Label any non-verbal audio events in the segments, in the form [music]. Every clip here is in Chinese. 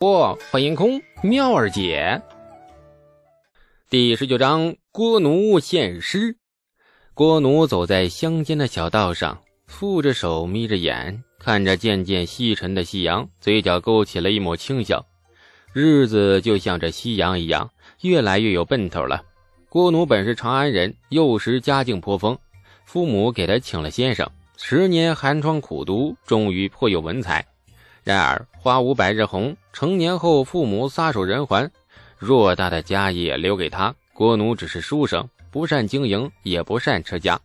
不，欢迎空妙儿姐。第十九章，郭奴献诗。郭奴走在乡间的小道上，负着手，眯着眼，看着渐渐西沉的夕阳，嘴角勾起了一抹轻笑。日子就像这夕阳一样，越来越有奔头了。郭奴本是长安人，幼时家境颇丰，父母给他请了先生，十年寒窗苦读，终于颇有文采。然而花无百日红，成年后父母撒手人寰，偌大的家业留给他，郭奴只是书生，不善经营，也不善持家，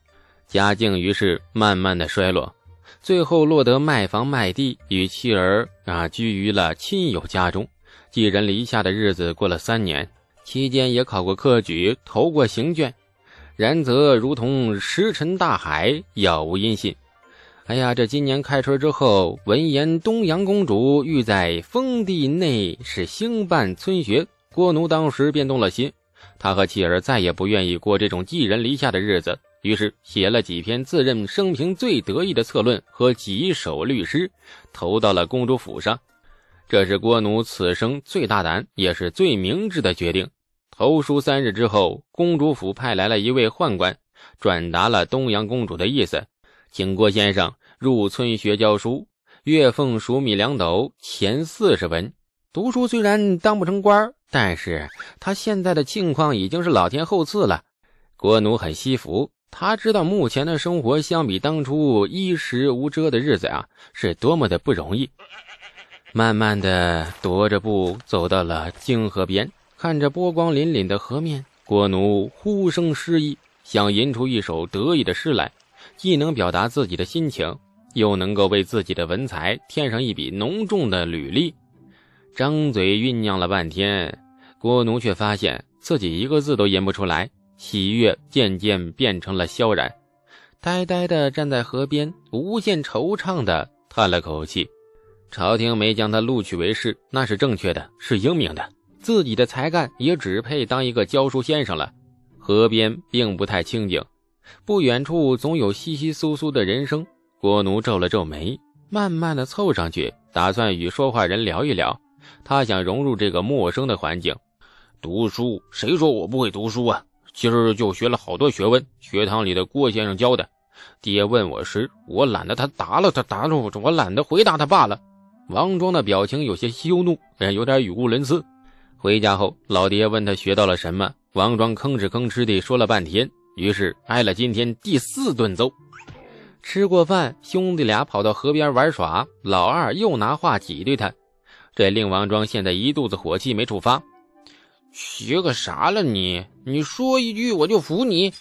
家境于是慢慢的衰落，最后落得卖房卖地，与妻儿啊居于了亲友家中，寄人篱下的日子过了三年，期间也考过科举，投过行卷，然则如同石沉大海，杳无音信。哎呀，这今年开春之后，闻言东阳公主欲在封地内是兴办村学，郭奴当时便动了心。他和妻儿再也不愿意过这种寄人篱下的日子，于是写了几篇自认生平最得意的策论和几首律诗，投到了公主府上。这是郭奴此生最大胆也是最明智的决定。投书三日之后，公主府派来了一位宦官，转达了东阳公主的意思。请郭先生入村学教书，月俸数米两斗，钱四十文。读书虽然当不成官但是他现在的境况已经是老天厚赐了。郭奴很惜福，他知道目前的生活相比当初衣食无遮的日子啊，是多么的不容易。慢慢的踱着步走到了泾河边，看着波光粼粼的河面，郭奴呼声诗意，想吟出一首得意的诗来。既能表达自己的心情，又能够为自己的文采添上一笔浓重的履历。张嘴酝酿了半天，郭奴却发现自己一个字都吟不出来，喜悦渐渐变成了萧然，呆呆地站在河边，无限惆怅地叹了口气。朝廷没将他录取为士，那是正确的，是英明的。自己的才干也只配当一个教书先生了。河边并不太清静。不远处总有稀稀疏疏的人声，郭奴皱了皱眉，慢慢的凑上去，打算与说话人聊一聊。他想融入这个陌生的环境。读书？谁说我不会读书啊？今儿就学了好多学问，学堂里的郭先生教的。爹问我时，我懒得他答了，他答了我，我懒得回答他罢了。王庄的表情有些羞怒，有点语无伦次。回家后，老爹问他学到了什么，王庄吭哧吭哧地说了半天。于是挨了今天第四顿揍。吃过饭，兄弟俩跑到河边玩耍。老二又拿话挤兑他，这令王庄现在一肚子火气没处发。学个啥了你？你说一句我就服你。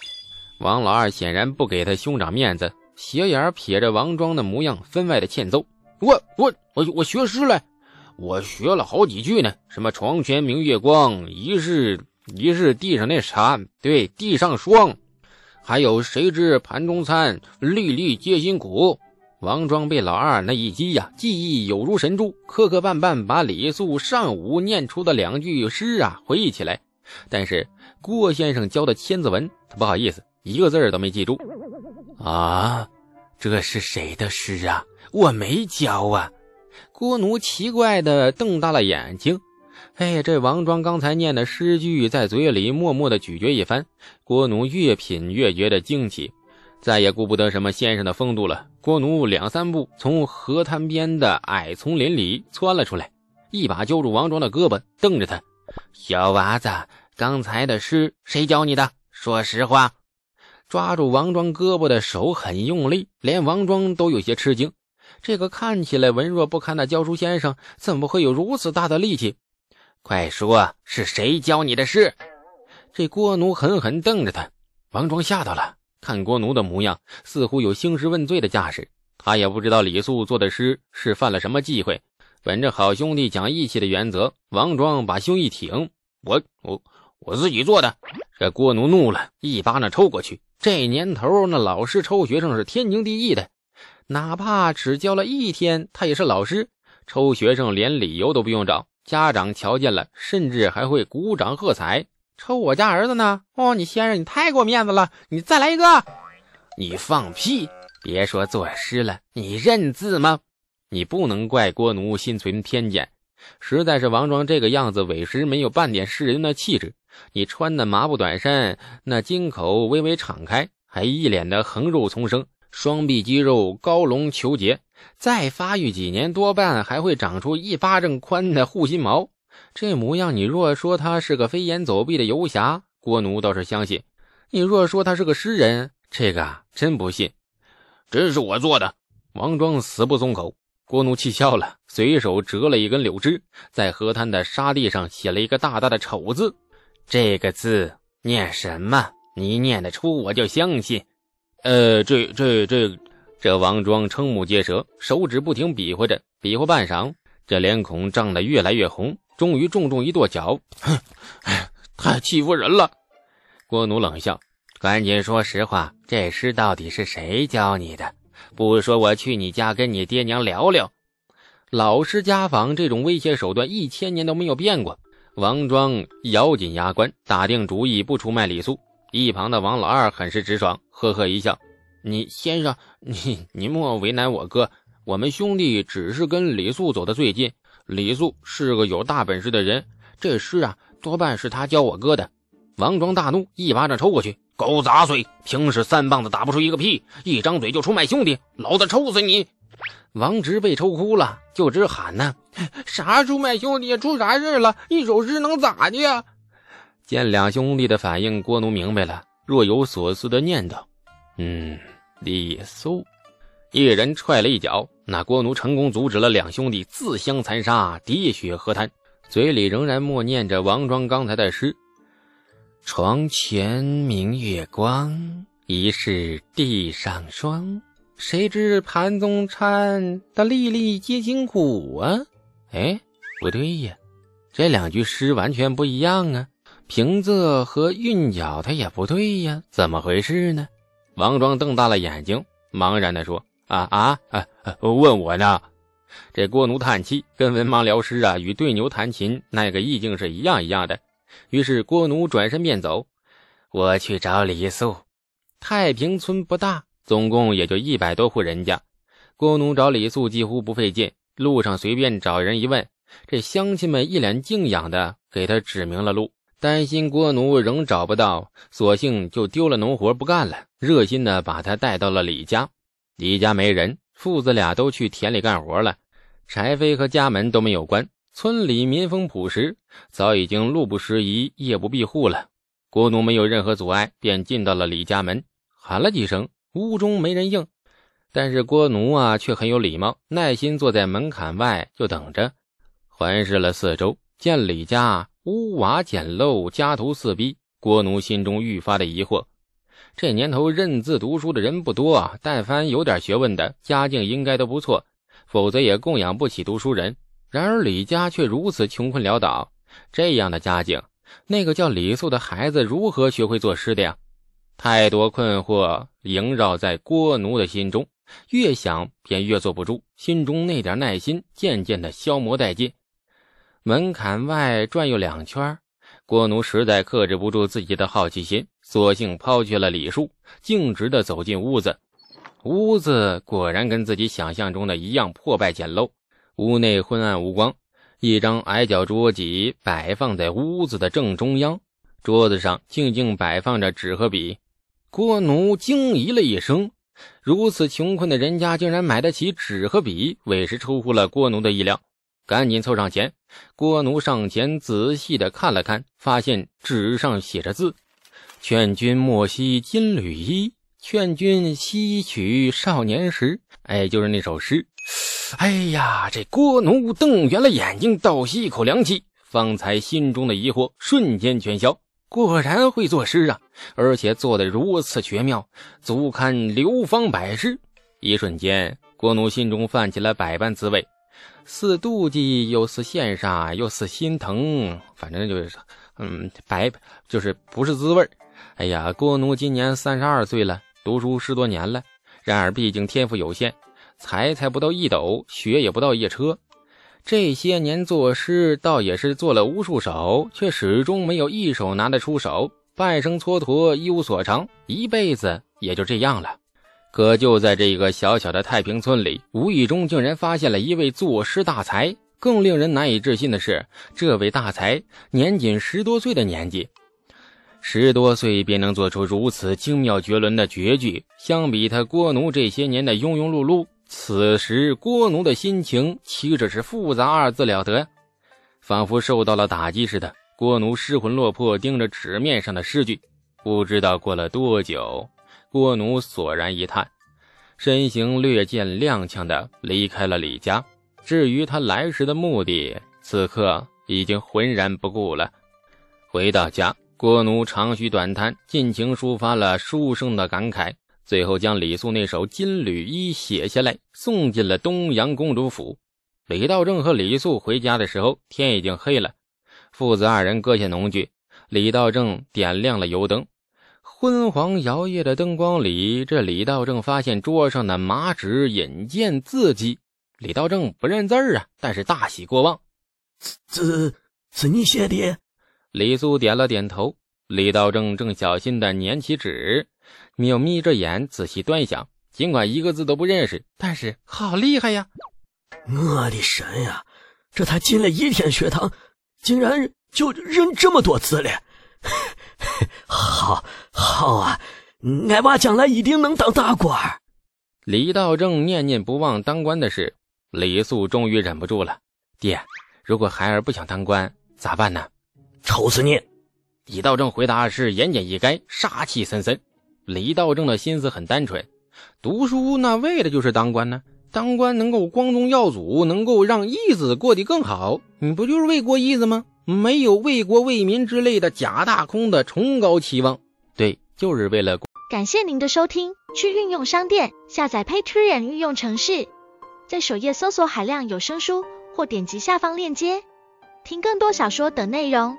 王老二显然不给他兄长面子，斜眼撇着王庄的模样，分外的欠揍。我我我我学诗了，我学了好几句呢。什么床前明月光，疑是疑是地上那啥？对，地上霜。还有谁知盘中餐，粒粒皆辛苦。王庄被老二那一击呀，记忆有如神珠，磕磕绊绊把李素上午念出的两句诗啊回忆起来。但是郭先生教的千字文，他不好意思，一个字都没记住。啊，这是谁的诗啊？我没教啊！郭奴奇怪的瞪大了眼睛。哎，这王庄刚才念的诗句在嘴里默默的咀嚼一番，郭奴越品越觉得惊奇，再也顾不得什么先生的风度了。郭奴两三步从河滩边的矮丛林里窜了出来，一把揪住王庄的胳膊，瞪着他：“小娃子，刚才的诗谁教你的？说实话。”抓住王庄胳膊的手很用力，连王庄都有些吃惊。这个看起来文弱不堪的教书先生，怎么会有如此大的力气？快说，是谁教你的诗？这郭奴狠狠瞪着他。王庄吓到了，看郭奴的模样，似乎有兴师问罪的架势。他也不知道李素做的诗是犯了什么忌讳。本着好兄弟讲义气的原则，王庄把胸一挺：“我我我自己做的。”这郭奴怒了，一巴掌抽过去。这年头，那老师抽学生是天经地义的，哪怕只教了一天，他也是老师。抽学生连理由都不用找。家长瞧见了，甚至还会鼓掌喝彩。抽我家儿子呢？哦，你先生，你太给我面子了！你再来一个！你放屁！别说作诗了，你认字吗？你不能怪郭奴心存偏见。实在是王庄这个样子，委实没有半点世人的气质。你穿的麻布短衫，那襟口微微敞开，还一脸的横肉丛生，双臂肌肉高隆虬结，再发育几年，多半还会长出一巴掌宽的护心毛。这模样，你若说他是个飞檐走壁的游侠，郭奴倒是相信；你若说他是个诗人，这个真不信。真是我做的。王庄死不松口。郭奴气笑了，随手折了一根柳枝，在河滩的沙地上写了一个大大的“丑”字。这个字念什么？你念得出，我就相信。呃，这、这、这……这王庄瞠目结舌，手指不停比划着，比划半晌，这脸孔涨得越来越红，终于重重一跺脚：“哼，太欺负人了！”郭奴冷笑：“赶紧说实话，这诗到底是谁教你的？”不说，我去你家跟你爹娘聊聊。老师家访这种威胁手段，一千年都没有变过。王庄咬紧牙关，打定主意不出卖李素。一旁的王老二很是直爽，呵呵一笑：“你先生，你你莫为难我哥。我们兄弟只是跟李素走得最近。李素是个有大本事的人，这诗啊，多半是他教我哥的。”王庄大怒，一巴掌抽过去。狗杂碎！平时三棒子打不出一个屁，一张嘴就出卖兄弟，老子抽死你！王直被抽哭了，就直喊呢：“ [laughs] 啥出卖兄弟？出啥事了？一首诗能咋的呀？”见两兄弟的反应，郭奴明白了，若有所思的念叨：“嗯，李苏。”一人踹了一脚，那郭奴成功阻止了两兄弟自相残杀，滴血河滩，嘴里仍然默念着王庄刚才的诗。床前明月光，疑是地上霜。谁知盘中餐，的粒粒皆辛苦啊！哎，不对呀，这两句诗完全不一样啊，平仄和韵脚它也不对呀，怎么回事呢？王庄瞪大了眼睛，茫然地说：“啊啊啊！问我呢？”这郭奴叹气，跟文盲聊诗啊，与对牛弹琴那个意境是一样一样的。于是郭奴转身便走，我去找李素。太平村不大，总共也就一百多户人家。郭奴找李素几乎不费劲，路上随便找人一问，这乡亲们一脸敬仰的给他指明了路。担心郭奴仍找不到，索性就丢了农活不干了，热心的把他带到了李家。李家没人，父子俩都去田里干活了，柴扉和家门都没有关。村里民风朴实，早已经路不拾遗、夜不闭户了。郭奴没有任何阻碍，便进到了李家门，喊了几声，屋中没人应。但是郭奴啊，却很有礼貌，耐心坐在门槛外就等着。环视了四周，见李家屋瓦简陋，家徒四壁，郭奴心中愈发的疑惑。这年头认字读书的人不多啊，但凡有点学问的，家境应该都不错，否则也供养不起读书人。然而李家却如此穷困潦倒，这样的家境，那个叫李素的孩子如何学会作诗的呀？太多困惑萦绕在郭奴的心中，越想便越坐不住，心中那点耐心渐渐的消磨殆尽。门槛外转悠两圈，郭奴实在克制不住自己的好奇心，索性抛去了礼数，径直的走进屋子。屋子果然跟自己想象中的一样破败简陋。屋内昏暗无光，一张矮脚桌几摆放在屋子的正中央，桌子上静静摆放着纸和笔。郭奴惊疑了一声，如此穷困的人家竟然买得起纸和笔，委实出乎了郭奴的意料。赶紧凑上前，郭奴上前仔细的看了看，发现纸上写着字：“劝君莫惜金缕衣，劝君惜取少年时。”哎，就是那首诗。哎呀，这郭奴瞪圆了眼睛，倒吸一口凉气。方才心中的疑惑瞬间全消，果然会作诗啊，而且做得如此绝妙，足堪流芳百世。一瞬间，郭奴心中泛起了百般滋味，似妒忌，又似羡煞，又似心疼，反正就是，嗯，白就是不是滋味哎呀，郭奴今年三十二岁了，读书十多年了，然而毕竟天赋有限。才才不到一斗，学也不到一车。这些年作诗，倒也是做了无数首，却始终没有一首拿得出手。半生蹉跎，一无所成，一辈子也就这样了。可就在这个小小的太平村里，无意中竟然发现了一位作诗大才，更令人难以置信的是，这位大才年仅十多岁的年纪，十多岁便能做出如此精妙绝伦的绝句。相比他郭奴这些年的庸庸碌碌，此时郭奴的心情岂止是复杂二字了得？仿佛受到了打击似的，郭奴失魂落魄，盯着纸面上的诗句。不知道过了多久，郭奴索然一叹，身形略见踉跄的离开了李家。至于他来时的目的，此刻已经浑然不顾了。回到家，郭奴长吁短叹，尽情抒发了书生的感慨，最后将李素那首《金缕衣》写下来，送进了东阳公主府。李道正和李素回家的时候，天已经黑了。父子二人搁下农具，李道正点亮了油灯。昏黄摇曳的灯光里，这李道正发现桌上的麻纸引荐字迹。李道正不认字儿啊，但是大喜过望。字是你写的？李素点了点头。李道正正小心的捻起纸，又眯着眼仔细端详。尽管一个字都不认识，但是好厉害呀！我的神呀，这才进了一天学堂，竟然就认这么多字了！[laughs] 好，好啊，俺娃将来一定能当大官。李道正念念不忘当官的事。李素终于忍不住了，爹，如果孩儿不想当官，咋办呢？抽死你！李道正回答是言简意赅，杀气森森。李道正的心思很单纯，读书那为的就是当官呢。当官能够光宗耀祖，能够让义子过得更好，你不就是为国义子吗？没有为国为民之类的假大空的崇高期望，对，就是为了。感谢您的收听，去运用商店下载 Patreon 运用城市。在首页搜索海量有声书，或点击下方链接听更多小说等内容。